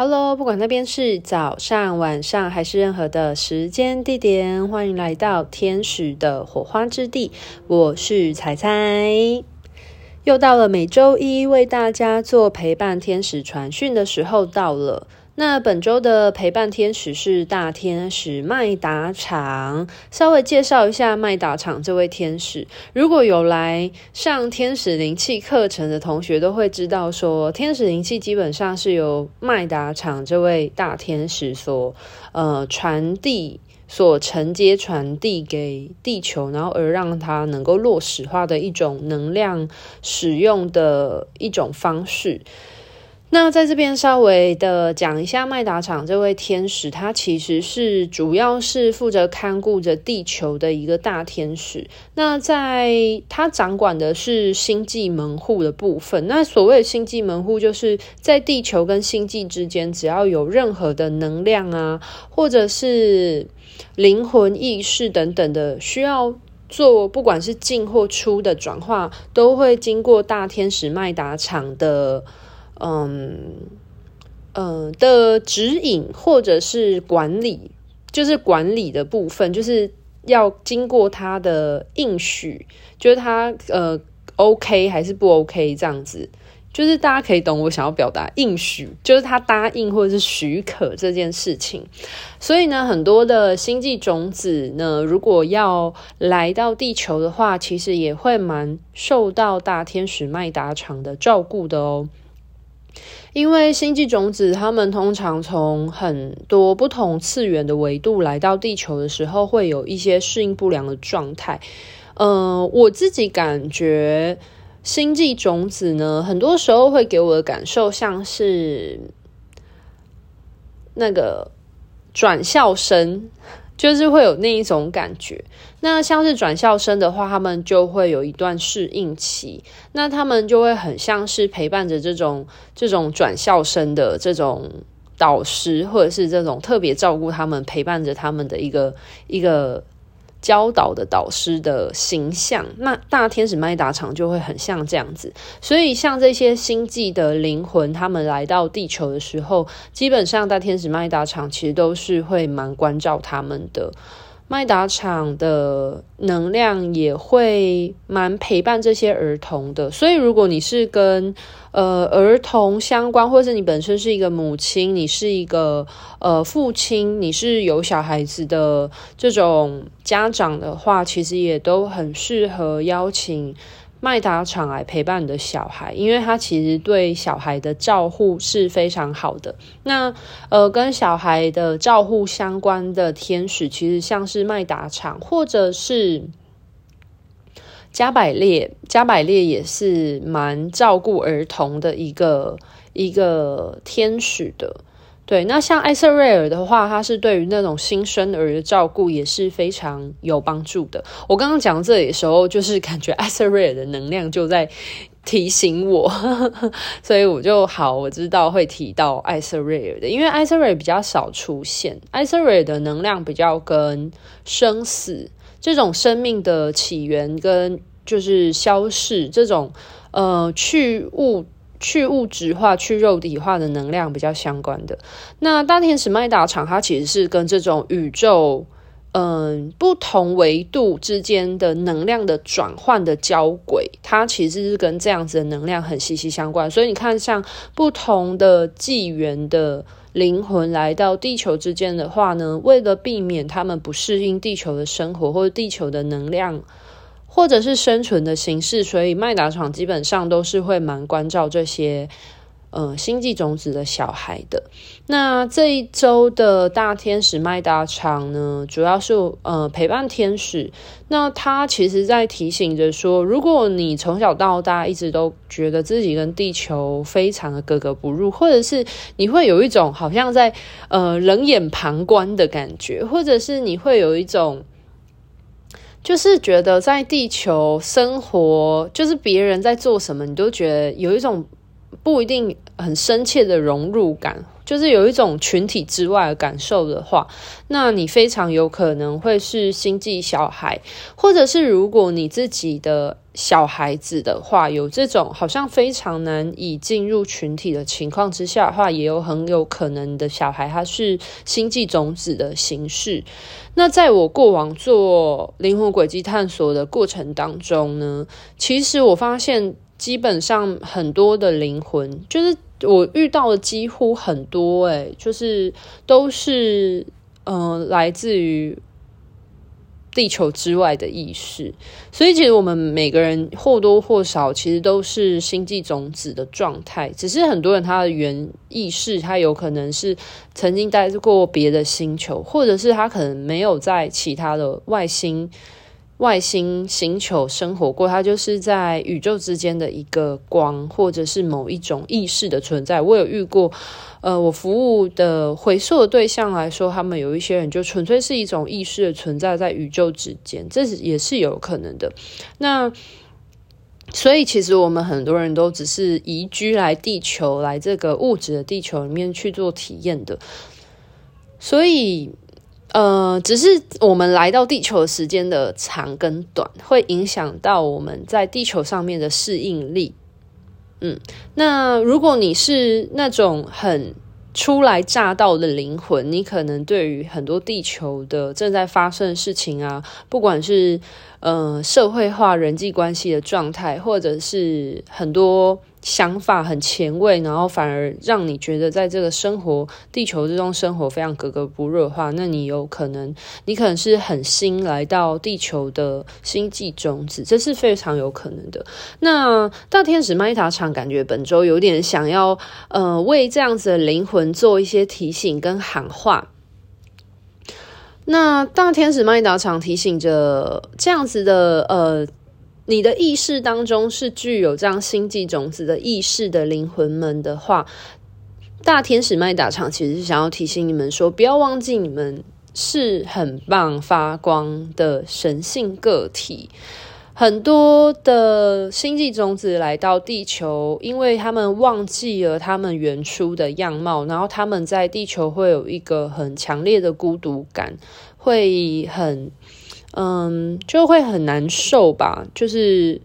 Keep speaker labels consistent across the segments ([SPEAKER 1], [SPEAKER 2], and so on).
[SPEAKER 1] Hello，不管那边是早上、晚上还是任何的时间地点，欢迎来到天使的火花之地。我是彩彩，又到了每周一为大家做陪伴天使传讯的时候到了。那本周的陪伴天使是大天使麦达场，稍微介绍一下麦达场这位天使。如果有来上天使灵气课程的同学，都会知道说，天使灵气基本上是由麦达场这位大天使所呃传递、所承接、传递给地球，然后而让它能够落实化的一种能量使用的一种方式。那在这边稍微的讲一下麦达场这位天使，他其实是主要是负责看顾着地球的一个大天使。那在他掌管的是星际门户的部分。那所谓的星际门户，就是在地球跟星际之间，只要有任何的能量啊，或者是灵魂意识等等的需要做，不管是进或出的转化，都会经过大天使麦达场的。嗯嗯的指引或者是管理，就是管理的部分，就是要经过他的应许，就是他呃 OK 还是不 OK 这样子，就是大家可以懂我想要表达应许，就是他答应或者是许可这件事情。所以呢，很多的星际种子呢，如果要来到地球的话，其实也会蛮受到大天使麦达场的照顾的哦。因为星际种子，他们通常从很多不同次元的维度来到地球的时候，会有一些适应不良的状态。嗯、我自己感觉星际种子呢，很多时候会给我的感受像是那个转校生。就是会有那一种感觉。那像是转校生的话，他们就会有一段适应期。那他们就会很像是陪伴着这种这种转校生的这种导师，或者是这种特别照顾他们、陪伴着他们的一个一个。教导的导师的形象，那大天使麦达场就会很像这样子。所以，像这些星际的灵魂，他们来到地球的时候，基本上大天使麦达场其实都是会蛮关照他们的。麦达场的能量也会蛮陪伴这些儿童的，所以如果你是跟呃儿童相关，或者你本身是一个母亲，你是一个呃父亲，你是有小孩子的这种家长的话，其实也都很适合邀请。麦达场来陪伴你的小孩，因为他其实对小孩的照护是非常好的。那呃，跟小孩的照护相关的天使，其实像是麦达场，或者是加百列，加百列也是蛮照顾儿童的一个一个天使的。对，那像艾瑟瑞尔的话，他是对于那种新生儿的照顾也是非常有帮助的。我刚刚讲这里的时候，就是感觉艾瑟瑞尔的能量就在提醒我，所以我就好，我知道会提到艾瑟瑞尔的，因为艾瑟瑞尔比较少出现，艾瑟瑞尔的能量比较跟生死这种生命的起源跟就是消逝这种呃去物。去物质化、去肉体化的能量比较相关的。那大天使麦达场，它其实是跟这种宇宙，嗯，不同维度之间的能量的转换的交轨，它其实是跟这样子的能量很息息相关。所以你看，像不同的纪元的灵魂来到地球之间的话呢，为了避免他们不适应地球的生活或者地球的能量。或者是生存的形式，所以麦达场基本上都是会蛮关照这些呃星际种子的小孩的。那这一周的大天使麦达场呢，主要是呃陪伴天使。那他其实在提醒着说，如果你从小到大一直都觉得自己跟地球非常的格格不入，或者是你会有一种好像在呃冷眼旁观的感觉，或者是你会有一种。就是觉得在地球生活，就是别人在做什么，你都觉得有一种不一定很深切的融入感，就是有一种群体之外的感受的话，那你非常有可能会是星际小孩，或者是如果你自己的小孩子的话，有这种好像非常难以进入群体的情况之下的话，也有很有可能的小孩他是星际种子的形式。那在我过往做灵魂轨迹探索的过程当中呢，其实我发现。基本上很多的灵魂，就是我遇到的几乎很多，诶，就是都是嗯、来自于地球之外的意识。所以其实我们每个人或多或少其实都是星际种子的状态，只是很多人他的原意识，他有可能是曾经待过别的星球，或者是他可能没有在其他的外星。外星星球生活过，它就是在宇宙之间的一个光，或者是某一种意识的存在。我有遇过，呃，我服务的回溯的对象来说，他们有一些人就纯粹是一种意识的存在在宇宙之间，这也是有可能的。那所以，其实我们很多人都只是移居来地球，来这个物质的地球里面去做体验的，所以。呃，只是我们来到地球的时间的长跟短，会影响到我们在地球上面的适应力。嗯，那如果你是那种很初来乍到的灵魂，你可能对于很多地球的正在发生的事情啊，不管是呃社会化人际关系的状态，或者是很多。想法很前卫，然后反而让你觉得在这个生活地球之中生活非常格格不入的话，那你有可能，你可能是很新来到地球的星际种子，这是非常有可能的。那大天使麦达场感觉本周有点想要，呃，为这样子的灵魂做一些提醒跟喊话。那大天使麦达场提醒着这样子的，呃。你的意识当中是具有这样星际种子的意识的灵魂们的话，大天使麦达场其实是想要提醒你们说，不要忘记你们是很棒发光的神性个体。很多的星际种子来到地球，因为他们忘记了他们原初的样貌，然后他们在地球会有一个很强烈的孤独感，会很。嗯，就会很难受吧。就是，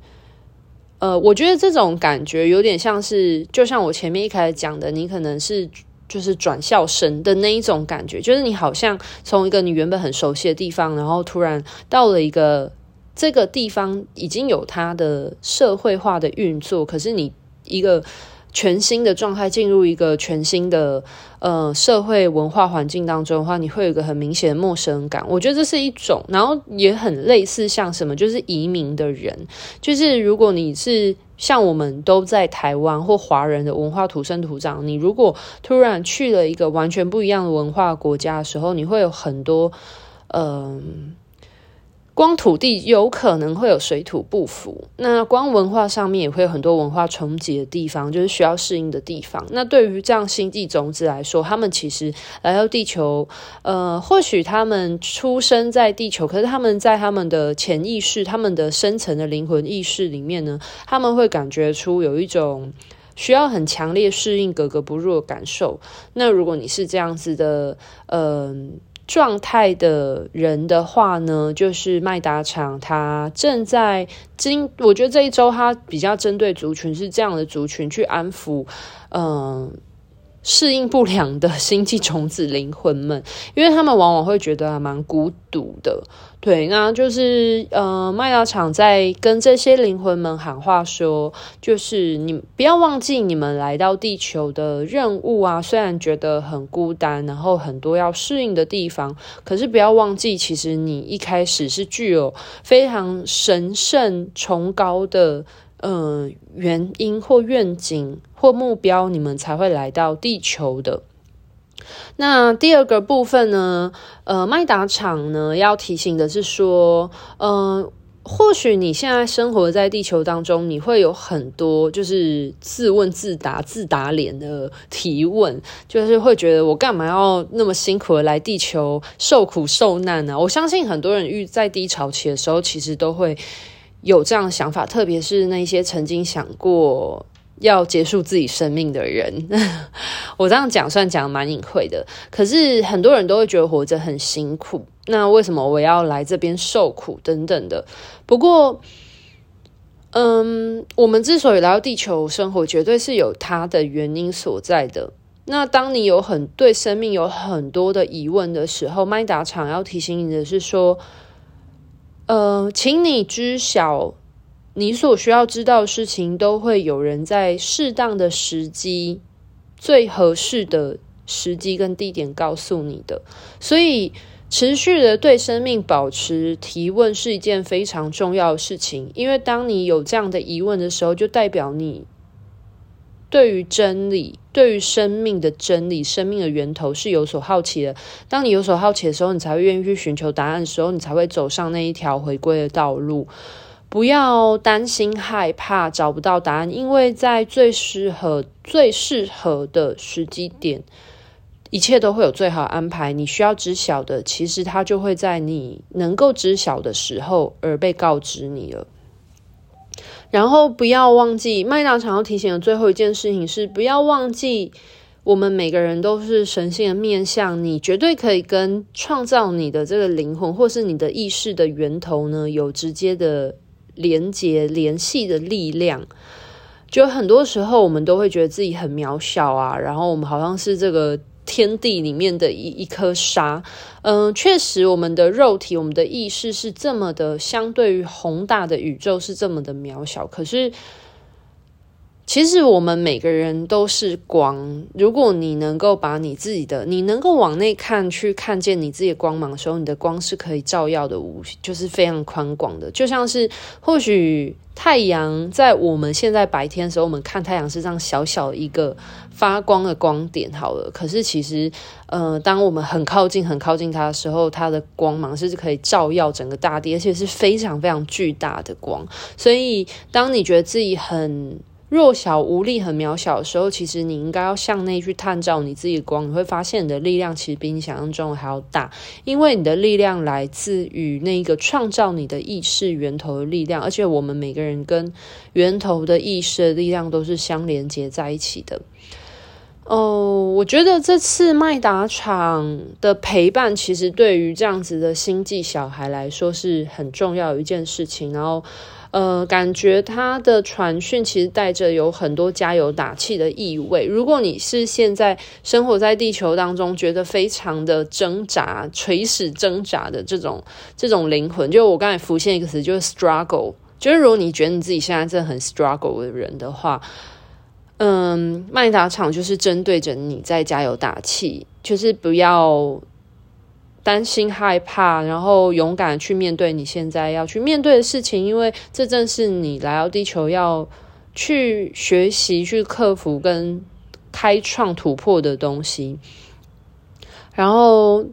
[SPEAKER 1] 呃，我觉得这种感觉有点像是，就像我前面一开始讲的，你可能是就是转校生的那一种感觉，就是你好像从一个你原本很熟悉的地方，然后突然到了一个这个地方已经有它的社会化的运作，可是你一个。全新的状态进入一个全新的呃社会文化环境当中的话，你会有一个很明显的陌生感。我觉得这是一种，然后也很类似像什么，就是移民的人，就是如果你是像我们都在台湾或华人的文化土生土长，你如果突然去了一个完全不一样的文化国家的时候，你会有很多嗯。光土地有可能会有水土不服，那光文化上面也会有很多文化冲击的地方，就是需要适应的地方。那对于这样星际种子来说，他们其实来到地球，呃，或许他们出生在地球，可是他们在他们的潜意识、他们的深层的灵魂意识里面呢，他们会感觉出有一种需要很强烈适应、格格不入的感受。那如果你是这样子的，嗯、状态的人的话呢，就是麦达场，他正在今，我觉得这一周他比较针对族群是这样的族群去安抚，嗯、适应不良的星际种子灵魂们，因为他们往往会觉得蛮孤独的。对，那就是呃，麦达场在跟这些灵魂们喊话说，就是你不要忘记你们来到地球的任务啊。虽然觉得很孤单，然后很多要适应的地方，可是不要忘记，其实你一开始是具有非常神圣崇高的。呃，原因或愿景或目标，你们才会来到地球的。那第二个部分呢？呃，麦达场呢要提醒的是说，呃，或许你现在生活在地球当中，你会有很多就是自问自答、自打脸的提问，就是会觉得我干嘛要那么辛苦的来地球受苦受难呢？我相信很多人遇在低潮期的时候，其实都会。有这样的想法，特别是那些曾经想过要结束自己生命的人。我这样讲算讲蛮隐晦的，可是很多人都会觉得活着很辛苦。那为什么我要来这边受苦等等的？不过，嗯，我们之所以来到地球生活，绝对是有它的原因所在的。那当你有很对生命有很多的疑问的时候，麦达场要提醒你的是说，呃，请你知晓，你所需要知道的事情，都会有人在适当的时机、最合适的时机跟地点告诉你的。所以，持续的对生命保持提问是一件非常重要的事情，因为当你有这样的疑问的时候，就代表你。对于真理，对于生命的真理，生命的源头是有所好奇的。当你有所好奇的时候，你才会愿意去寻求答案的时候，你才会走上那一条回归的道路。不要担心、害怕找不到答案，因为在最适合、最适合的时机点，一切都会有最好安排。你需要知晓的，其实它就会在你能够知晓的时候而被告知你了。然后不要忘记，麦当场要提醒的最后一件事情是：不要忘记，我们每个人都是神性的面向，你绝对可以跟创造你的这个灵魂，或是你的意识的源头呢，有直接的连接、联系的力量。就很多时候，我们都会觉得自己很渺小啊，然后我们好像是这个。天地里面的一一颗沙，嗯、呃，确实，我们的肉体、我们的意识是这么的，相对于宏大的宇宙是这么的渺小。可是，其实我们每个人都是光。如果你能够把你自己的，你能够往内看，去看见你自己的光芒的时候，你的光是可以照耀的无，就是非常宽广的。就像是，或许太阳在我们现在白天的时候，我们看太阳是这样小小一个。发光的光点好了，可是其实，呃，当我们很靠近、很靠近它的时候，它的光芒是可以照耀整个大地，而且是非常非常巨大的光。所以，当你觉得自己很弱小、无力、很渺小的时候，其实你应该要向内去探照你自己的光，你会发现你的力量其实比你想象中的还要大，因为你的力量来自于那个创造你的意识源头的力量，而且我们每个人跟源头的意识的力量都是相连接在一起的。哦，我觉得这次麦达场的陪伴，其实对于这样子的星际小孩来说是很重要的一件事情。然后，呃，感觉他的传讯其实带着有很多加油打气的意味。如果你是现在生活在地球当中，觉得非常的挣扎、垂死挣扎的这种这种灵魂，就我刚才浮现一个词，就是 struggle。就是如果你觉得你自己现在真的很 struggle 的人的话。嗯，麦达场就是针对着你在加油打气，就是不要担心害怕，然后勇敢去面对你现在要去面对的事情，因为这正是你来到地球要去学习、去克服跟开创突破的东西。然后，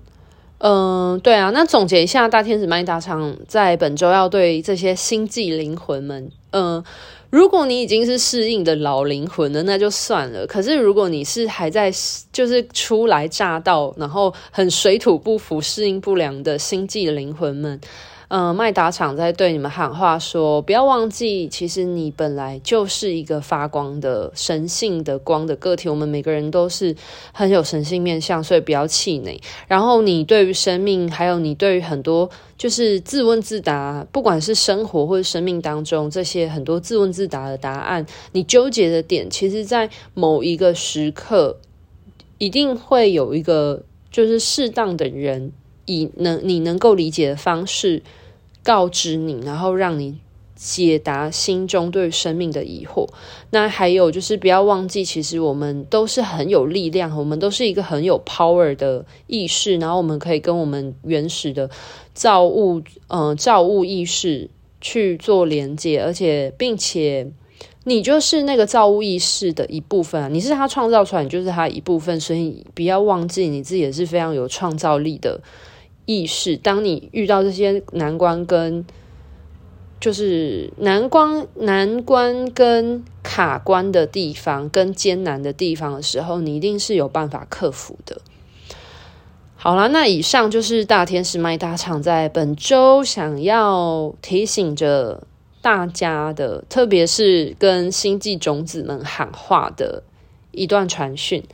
[SPEAKER 1] 嗯，对啊，那总结一下，大天使麦达场在本周要对这些星际灵魂们，嗯。如果你已经是适应的老灵魂了，那就算了。可是如果你是还在就是初来乍到，然后很水土不服、适应不良的星际灵魂们。嗯，麦达场在对你们喊话说：不要忘记，其实你本来就是一个发光的神性的光的个体。我们每个人都是很有神性面相，所以不要气馁。然后你对于生命，还有你对于很多就是自问自答，不管是生活或者生命当中这些很多自问自答的答案，你纠结的点，其实在某一个时刻，一定会有一个就是适当的人，以能你能够理解的方式。告知你，然后让你解答心中对生命的疑惑。那还有就是，不要忘记，其实我们都是很有力量，我们都是一个很有 power 的意识。然后我们可以跟我们原始的造物，呃，造物意识去做连接，而且并且你就是那个造物意识的一部分啊，你是他创造出来，你就是他一部分。所以不要忘记，你自己也是非常有创造力的。意识，当你遇到这些难关跟就是难关、难关跟卡关的地方，跟艰难的地方的时候，你一定是有办法克服的。好啦，那以上就是大天使麦达场在本周想要提醒着大家的，特别是跟星际种子们喊话的一段传讯。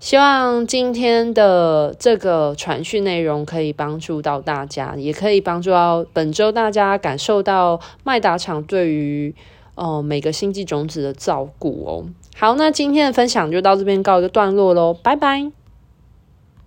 [SPEAKER 1] 希望今天的这个传讯内容可以帮助到大家，也可以帮助到本周大家感受到麦达厂对于呃每个星际种子的照顾哦。好，那今天的分享就到这边告一个段落喽，拜拜。